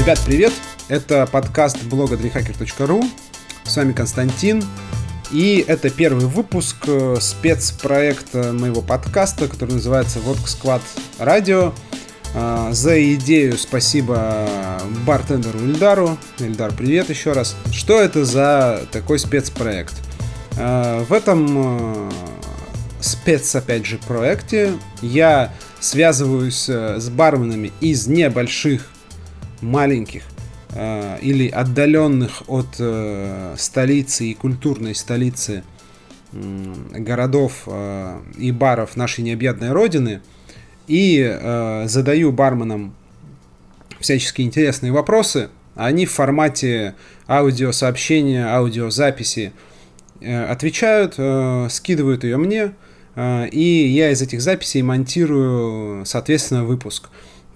Ребят, привет! Это подкаст блога drehacker.ru. С вами Константин. И это первый выпуск э, спецпроекта моего подкаста, который называется Vodka Squad Radio. А, за идею спасибо бартендеру Ильдару. Ильдар, привет еще раз. Что это за такой спецпроект? А, в этом э, спец, опять же, проекте я связываюсь э, с барменами из небольших, маленьких э, или отдаленных от э, столицы и культурной столицы э, городов э, и баров нашей необъятной родины и э, задаю барменам всяческие интересные вопросы. Они в формате аудиосообщения, аудиозаписи э, отвечают, э, скидывают ее мне, э, и я из этих записей монтирую, соответственно, выпуск.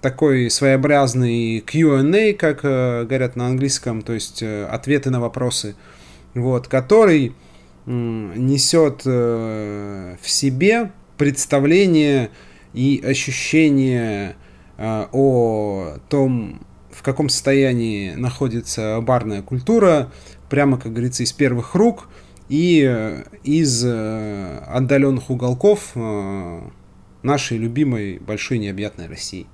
Такой своеобразный Q&A, как э, говорят на английском, то есть э, ответы на вопросы, вот, который э, несет э, в себе представление и ощущение э, о том, в каком состоянии находится барная культура, прямо, как говорится, из первых рук и э, из э, отдаленных уголков э, нашей любимой большой необъятной России.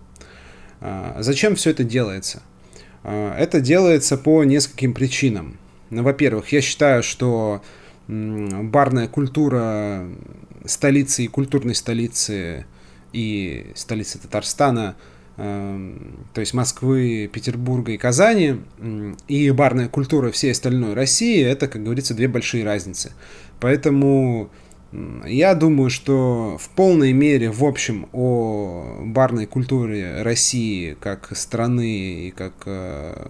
Э, зачем все это делается? Э, это делается по нескольким причинам. Ну, во-первых, я считаю, что барная культура столицы и культурной столицы и столицы Татарстана, эм, то есть Москвы, Петербурга и Казани, и барная культура всей остальной России, это, как говорится, две большие разницы. Поэтому я думаю, что в полной мере, в общем, о барной культуре России как страны и как э,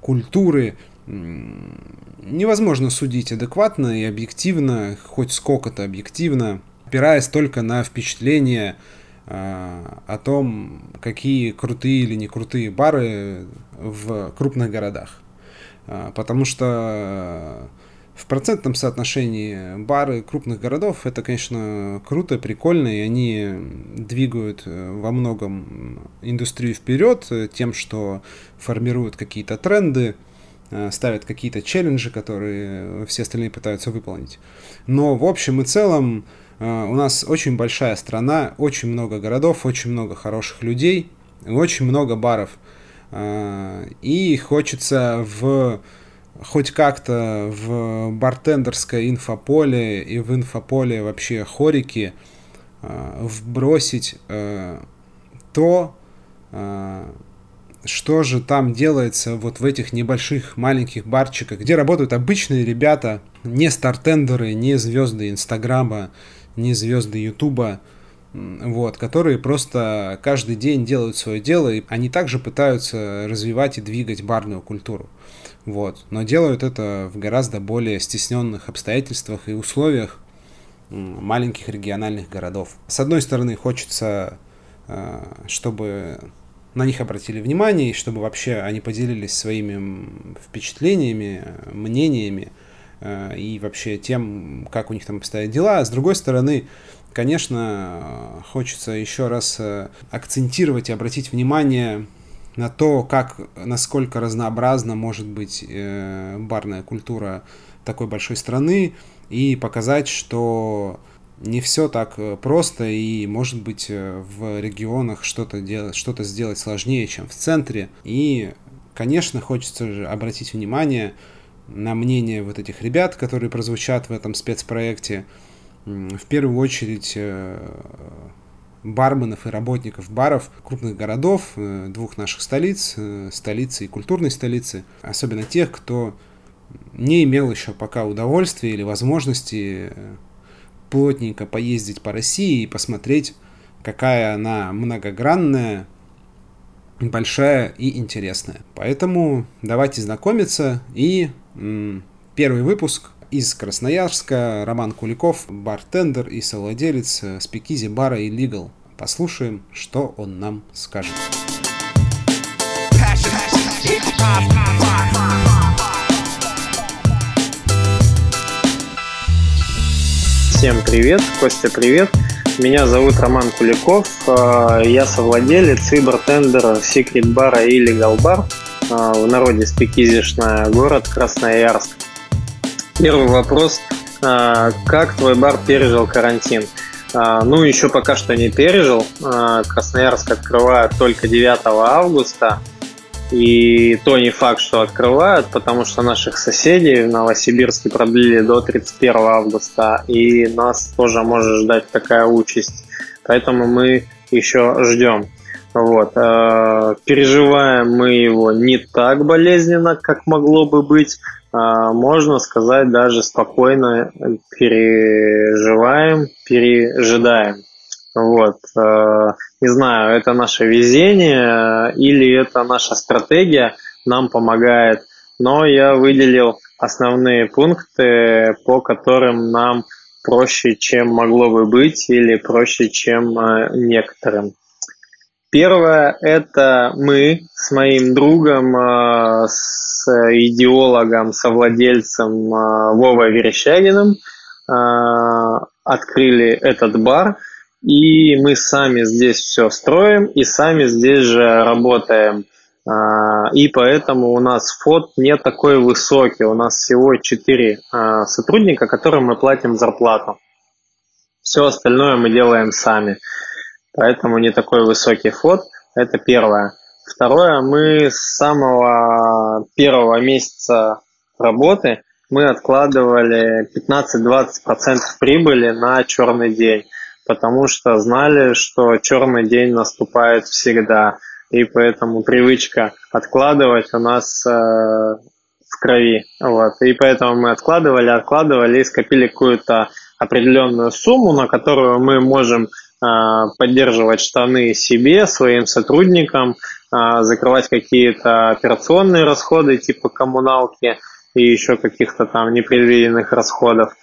культуры невозможно судить адекватно и объективно, хоть сколько-то объективно опираясь только на впечатление э, о том, какие крутые или не крутые бары в крупных городах. Э, потому что в процентном соотношении бары крупных городов это, конечно, круто, прикольно, и они двигают э, во многом индустрию вперед тем, что формируют какие-то тренды, ставят какие-то челленджи, которые все остальные пытаются выполнить. Но в общем и целом у нас очень большая страна, очень много городов, очень много хороших людей, очень много баров. И хочется в хоть как-то в бартендерское инфополе и в инфополе вообще хорики а, вбросить то, что же там делается вот в этих небольших маленьких барчиках, где работают обычные ребята, не стартендеры, не звезды Инстаграма, не звезды Ютуба, вот, которые просто каждый день делают свое дело, и они также пытаются развивать и двигать барную культуру. Вот. Но делают это в гораздо более стесненных обстоятельствах и условиях маленьких региональных городов. С одной стороны, хочется, э, чтобы на них обратили внимание, и чтобы вообще они поделились своими впечатлениями, мнениями, Э, и вообще тем, как у них там обстоят дела. А с другой стороны, конечно, хочется еще раз э, акцентировать и обратить внимание на то, как, насколько разнообразна может быть э, барная культура такой большой страны, и показать, что не все так просто, и может быть в регионах что-то делать, что-то сделать сложнее, чем в центре. И, конечно, хочется же обратить внимание на мнение вот этих ребят, которые прозвучат в этом спецпроекте. В первую очередь э, барменов и работников баров крупных городов, э, двух наших столиц, э, столицы и культурной столицы, особенно тех, кто не имел еще пока удовольствия или возможности плотненько поездить по России и посмотреть, какая она многогранная, большая и интересная. Поэтому давайте знакомиться и Первый выпуск из Красноярска. Роман Куликов, бартендер и совладелец спикизи бара и Legal. Послушаем, что он нам скажет. Всем привет, Костя, привет. Меня зовут Роман Куликов, а, я совладелец и бартендер Secret бара и Legal Bar. в народе спикизишная, город Красноярск. Первый вопрос. Как твой бар пережил карантин? Ну, еще пока что не пережил. Красноярск открывает только 9 августа. И то не факт, что открывают, потому что наших соседей в Новосибирске продлили до 31 августа, и нас тоже может ждать такая участь. Поэтому мы еще ждем. Вот. Переживаем мы его не так болезненно, как могло бы быть. Э, можно сказать, даже спокойно переживаем, пережидаем. Вот. Э, не знаю, это наше везение или это наша стратегия нам помогает. Но я выделил основные пункты, по которым нам проще, чем могло бы быть, или проще, чем э, некоторым. Первое – это мы с моим другом, э, с идеологом, совладельцем Вовой Верещагиным открыли этот бар – и мы сами здесь все строим и сами здесь же работаем. И поэтому у нас фот не такой высокий. У нас всего 4 а, сотрудника, которым мы платим зарплату. Все остальное мы делаем сами. Поэтому не такой высокий фот. Это первое. Второе, мы с самого первого месяца работы мы откладывали 15-20% прибыли на черный день потому что знали, что черный день наступает всегда, и поэтому привычка откладывать у нас э, в крови. Вот. И поэтому мы откладывали, откладывали и скопили какую-то определенную сумму, на которую мы можем поддерживать штаны себе, своим сотрудникам, э, закрывать какие-то операционные расходы типа коммуналки и еще каких-то там непредвиденных расходов –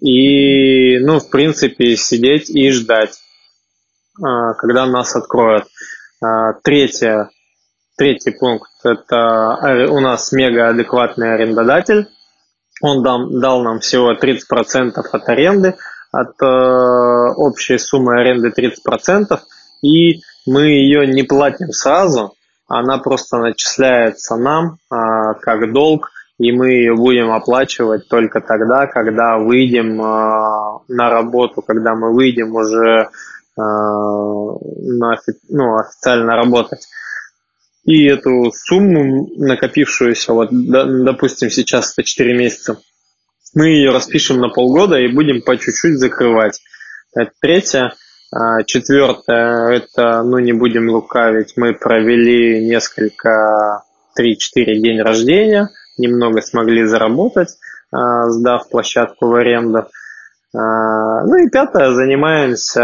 и, ну, в принципе, сидеть и ждать, а, когда нас откроют. А, третье, третий пункт – это у нас мега адекватный арендодатель. Он дал, дал нам всего 30% от аренды, от э, общей суммы аренды 30%, и мы ее не платим сразу, она просто начисляется нам э, как долг – и мы ее будем оплачивать только тогда, когда выйдем э, на работу, когда мы выйдем уже э, на, ну, официально работать. И эту сумму, накопившуюся, вот, допустим, сейчас это 4 месяца, мы ее распишем на полгода и будем по чуть-чуть закрывать. Это третье. А, четвертое, это, ну не будем лукавить, мы провели несколько, 3-4 день рождения – немного смогли заработать, а, сдав площадку в аренду. А, ну и пятое, занимаемся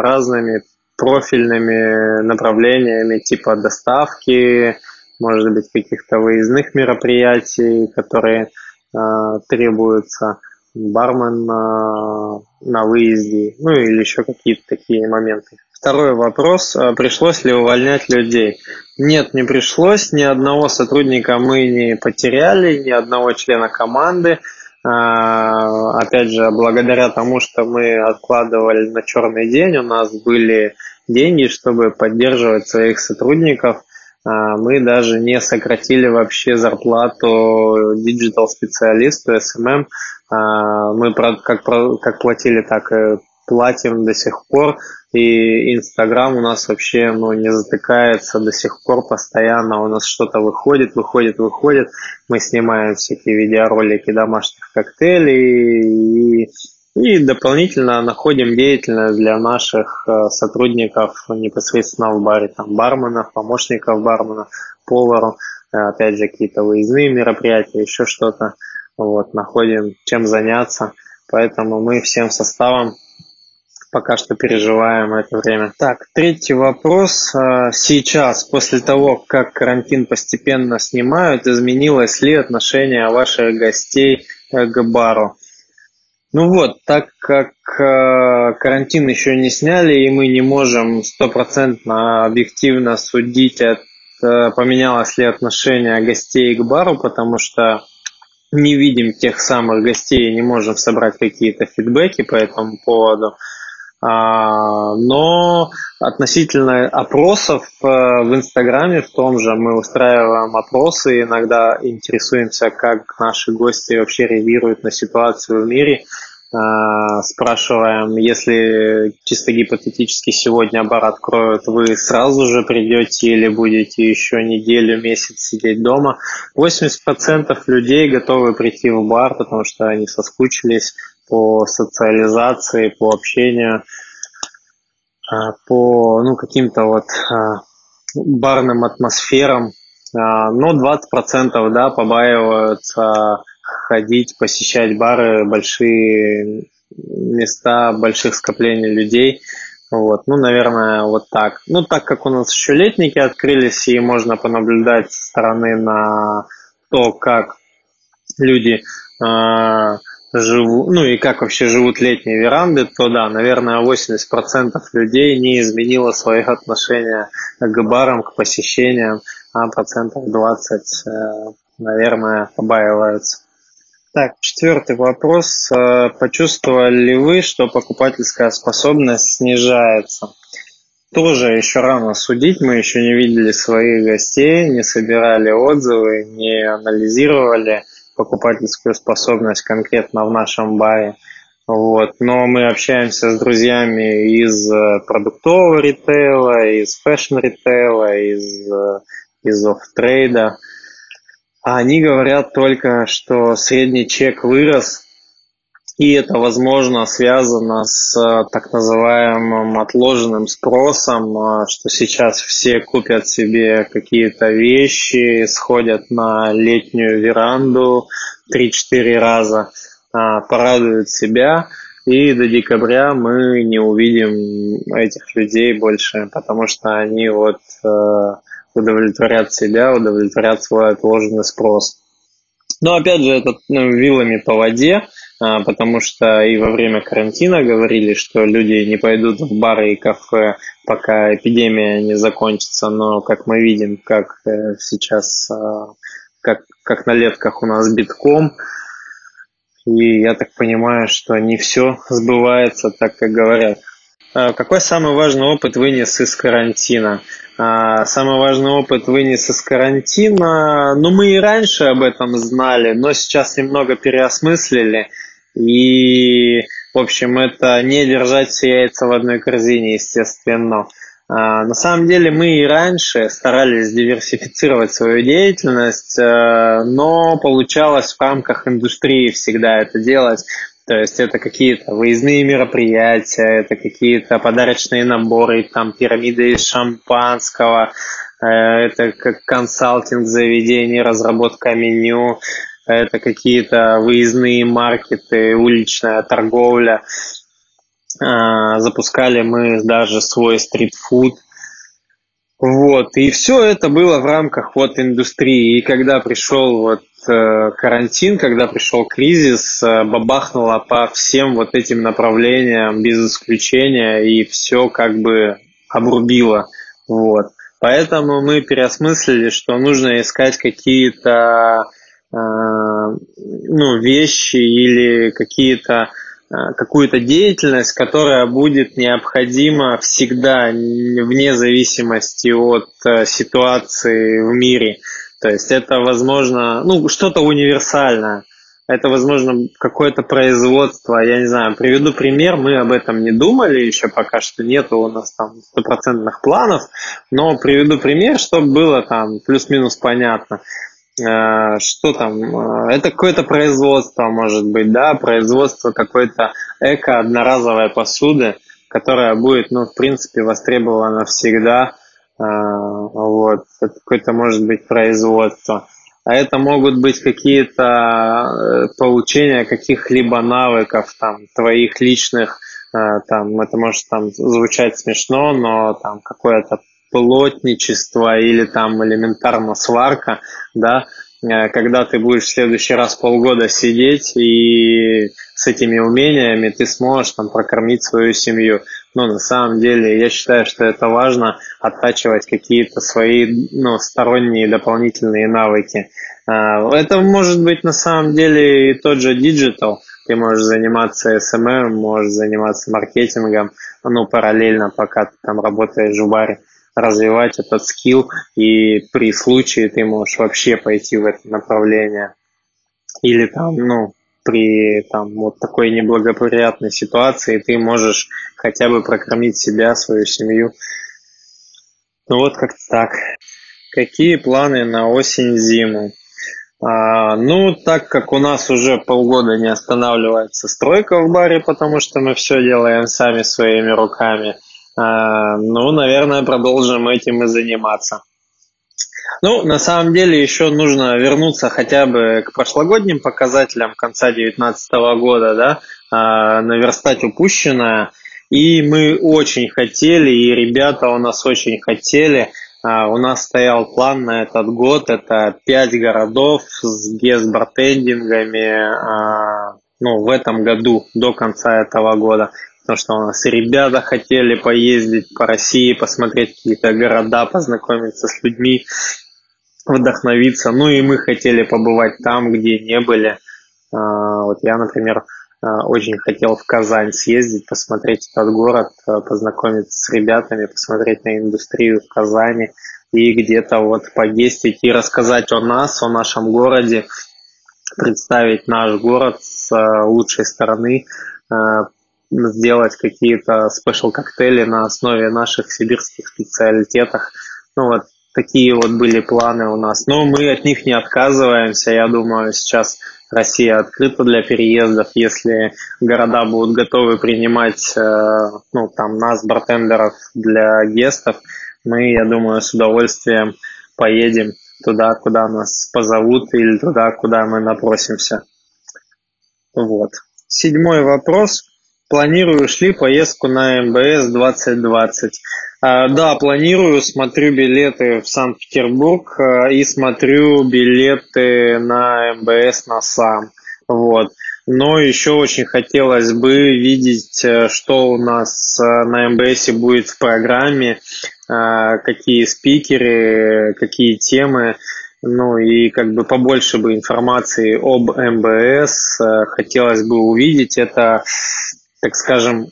разными профильными направлениями типа доставки, может быть, каких-то выездных мероприятий, которые э, требуются, бармен э, на выезде, ну или еще какие-то такие моменты. Второй вопрос. А пришлось ли увольнять людей? Нет, не пришлось. Ни одного сотрудника мы не потеряли, ни одного члена команды. Опять же, благодаря тому, что мы откладывали на черный день, у нас были деньги, чтобы поддерживать своих сотрудников. А, мы даже не сократили вообще зарплату диджитал-специалисту, SMM. Мы как, как платили, так и платим до сих пор. И Инстаграм у нас вообще ну, не затыкается до сих пор постоянно. У нас что-то выходит, выходит, выходит. Мы снимаем всякие видеоролики домашних коктейлей и, и дополнительно находим деятельность для наших э, сотрудников непосредственно в баре. Там барменов, помощников бармена, повару. Э, опять же, какие-то выездные мероприятия, еще что-то. Вот, находим чем заняться. Поэтому мы всем составом пока что переживаем это время. Так, третий вопрос. А, сейчас, после того, как карантин постепенно снимают, изменилось ли отношение ваших гостей к бару? Ну вот, так как э, карантин еще не сняли, и мы не можем стопроцентно объективно судить, от, э, поменялось ли отношение гостей к бару, потому что не видим тех самых гостей и не можем собрать какие-то фидбэки по этому поводу. А, но относительно опросов э, в Инстаграме в том же мы устраиваем опросы, иногда интересуемся, как наши гости вообще реагируют на ситуацию в мире. А, спрашиваем, если чисто гипотетически сегодня бар откроют, вы сразу же придете или будете еще неделю, месяц сидеть дома. 80% людей готовы прийти в бар, потому что они соскучились по социализации, по общению, а, по ну, каким-то вот а, барным атмосферам. Но 20% да, побаиваются ходить, посещать бары, большие места больших скоплений людей. Вот, ну, наверное, вот так. Ну, так как у нас еще летники открылись, и можно понаблюдать со стороны на то, как люди э, живут, ну и как вообще живут летние веранды, то да, наверное, 80% людей не изменило своих отношения к барам, к посещениям, а процентов 20, э, наверное, побаиваются. Так, четвертый вопрос. Э, почувствовали ли вы, что покупательская способность снижается? Тоже еще рано судить, мы еще не видели своих гостей, не собирали отзывы, не анализировали покупательскую способность конкретно в нашем баре. Вот. Но мы общаемся с друзьями из э, продуктового ритейла, из fashion-ритейла, из, э, из off-trade а. А они говорят только, что средний чек вырос, и это, возможно, связано с э, так называемым отложенным спросом, э, что сейчас все купят себе какие-то вещи, сходят на летнюю веранду 3-4 раза, э, порадуют себя, и до декабря мы не увидим этих людей больше, потому что они вот удовлетворят себя, удовлетворят свой отложенный спрос. Но опять же, это ну, вилами по воде, потому что и во время карантина говорили, что люди не пойдут в бары и кафе, пока эпидемия не закончится, но как мы видим, как э, сейчас, а, как, как на летках у нас битком, и я так понимаю, что не все сбывается так, как говорят. А, какой самый важный опыт вынес из карантина? А, самый важный опыт вынес из карантина. Ну, мы и раньше об этом знали, но сейчас немного переосмыслили. И, в общем, это не держать все яйца в одной корзине, естественно. А, на самом деле мы и раньше старались диверсифицировать свою деятельность, э, но получалось в рамках индустрии всегда это делать. То есть это какие-то выездные мероприятия, это какие-то подарочные наборы, там пирамиды из шампанского, э, это как консалтинг заведений, разработка меню, это какие-то выездные маркеты, уличная торговля. Э, запускали мы даже свой стритфуд. Вот, и все это было в рамках вот индустрии. И когда пришел вот Э, карантин, когда пришел кризис, э, бабахнуло по всем вот этим направлениям без исключения, и все как бы обрубило. Вот. Поэтому мы переосмыслили, что нужно искать какие-то ну, вещи или какие-то э, какую-то деятельность, которая будет необходима всегда, вне зависимости от ситуации в мире. То есть это, возможно, ну, что-то универсальное. Это, возможно, какое-то производство, я не знаю, приведу пример, мы об этом не думали еще, пока что. Нету у нас там стопроцентных планов, но приведу пример, чтобы было там плюс-минус понятно. э, что там, э, это какое-то производство, может быть, да, производство какой-то эко-одноразовой посуды, которая будет, ну, в принципе, востребована всегда, а, вот, это какое-то может быть производство. А это могут быть какие-то э, получения каких-либо навыков, там, твоих личных, э, там, это может там звучать смешно, но там какое-то плотничество или там элементарно сварка, да, э, когда ты будешь в следующий раз полгода сидеть и с этими умениями ты сможешь там прокормить свою семью. Но на самом деле я считаю, что это важно оттачивать какие-то свои ну, сторонние дополнительные навыки. А, это может быть на самом деле и тот же digital, ты можешь заниматься SMM, можешь заниматься маркетингом, ну, параллельно, пока ты там работаешь в баре, развивать этот скилл, и при случае ты можешь вообще пойти в это направление. Или там, ну, при там вот такой неблагоприятной ситуации ты можешь хотя бы прокормить себя, свою семью. Ну вот как-то так. Какие планы на осень-зиму? А, ну, так как у нас уже полгода не останавливается стройка в баре, потому что мы все делаем сами своими руками, ну, наверное, продолжим этим и заниматься. Ну, на самом деле еще нужно вернуться хотя бы к прошлогодним показателям конца 2019 года, да, а, наверстать упущенное. И мы очень хотели, и ребята у нас очень хотели – а, у нас стоял план на этот год, это пять городов с гест-бартендингами а, ну, в этом году, до конца этого года. Потому что у нас ребята хотели поездить по России, посмотреть какие-то города, познакомиться с людьми, вдохновиться. Ну и мы хотели побывать там, где не были. А, вот я, например, очень хотел в Казань съездить, посмотреть этот город, познакомиться с ребятами, посмотреть на индустрию в Казани и где-то вот погестить и рассказать о нас, о нашем городе, представить наш город с лучшей стороны, сделать какие-то спешл коктейли на основе наших сибирских специалитетов. Ну вот такие вот были планы у нас. Но мы от них не отказываемся. Я думаю, сейчас Россия открыта для переездов. Если города будут готовы принимать э, ну, там, нас, бартендеров, для гестов, мы, я думаю, с удовольствием поедем туда, куда нас позовут или туда, куда мы напросимся. Вот. Седьмой вопрос. Планируешь ли поездку на МБС 2020? А, да, планирую, смотрю билеты в Санкт-Петербург а, и смотрю билеты на МБС на сам. Вот. Но еще очень хотелось бы видеть, э, что у нас э, на МБС будет в программе, а, какие спикеры, какие темы. Ну и как бы побольше бы информации об МБС э, хотелось бы увидеть. Это, так скажем,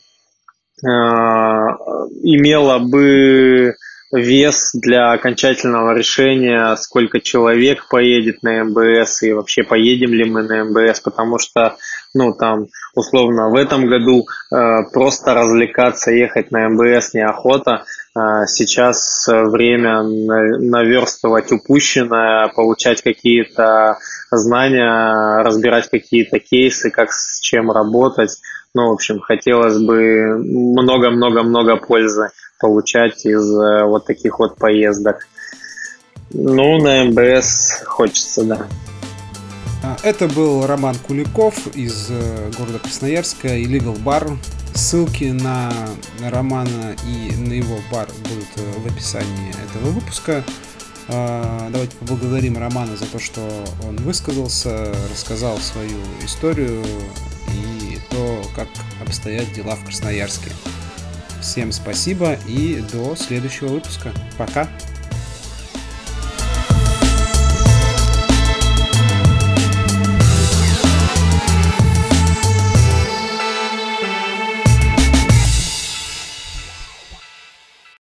имело бы вес для окончательного решения, сколько человек поедет на МБС и вообще поедем ли мы на МБС, потому что, ну, там, условно, в этом году э, просто развлекаться, ехать на МБС неохота. Э, сейчас время наверстывать упущенное, получать какие-то знания, разбирать какие-то кейсы, как с чем работать. Ну, в общем, хотелось бы много-много-много пользы получать из э, вот таких вот поездок. Ну, на МБС хочется, да. А, это был Роман Куликов из э, города Красноярска, Illegal Bar. Ссылки на Романа и на его бар будут э, в описании этого выпуска. А, давайте поблагодарим Романа за то, что он высказался, рассказал свою историю и то, как обстоят дела в Красноярске. Всем спасибо и до следующего выпуска. Пока!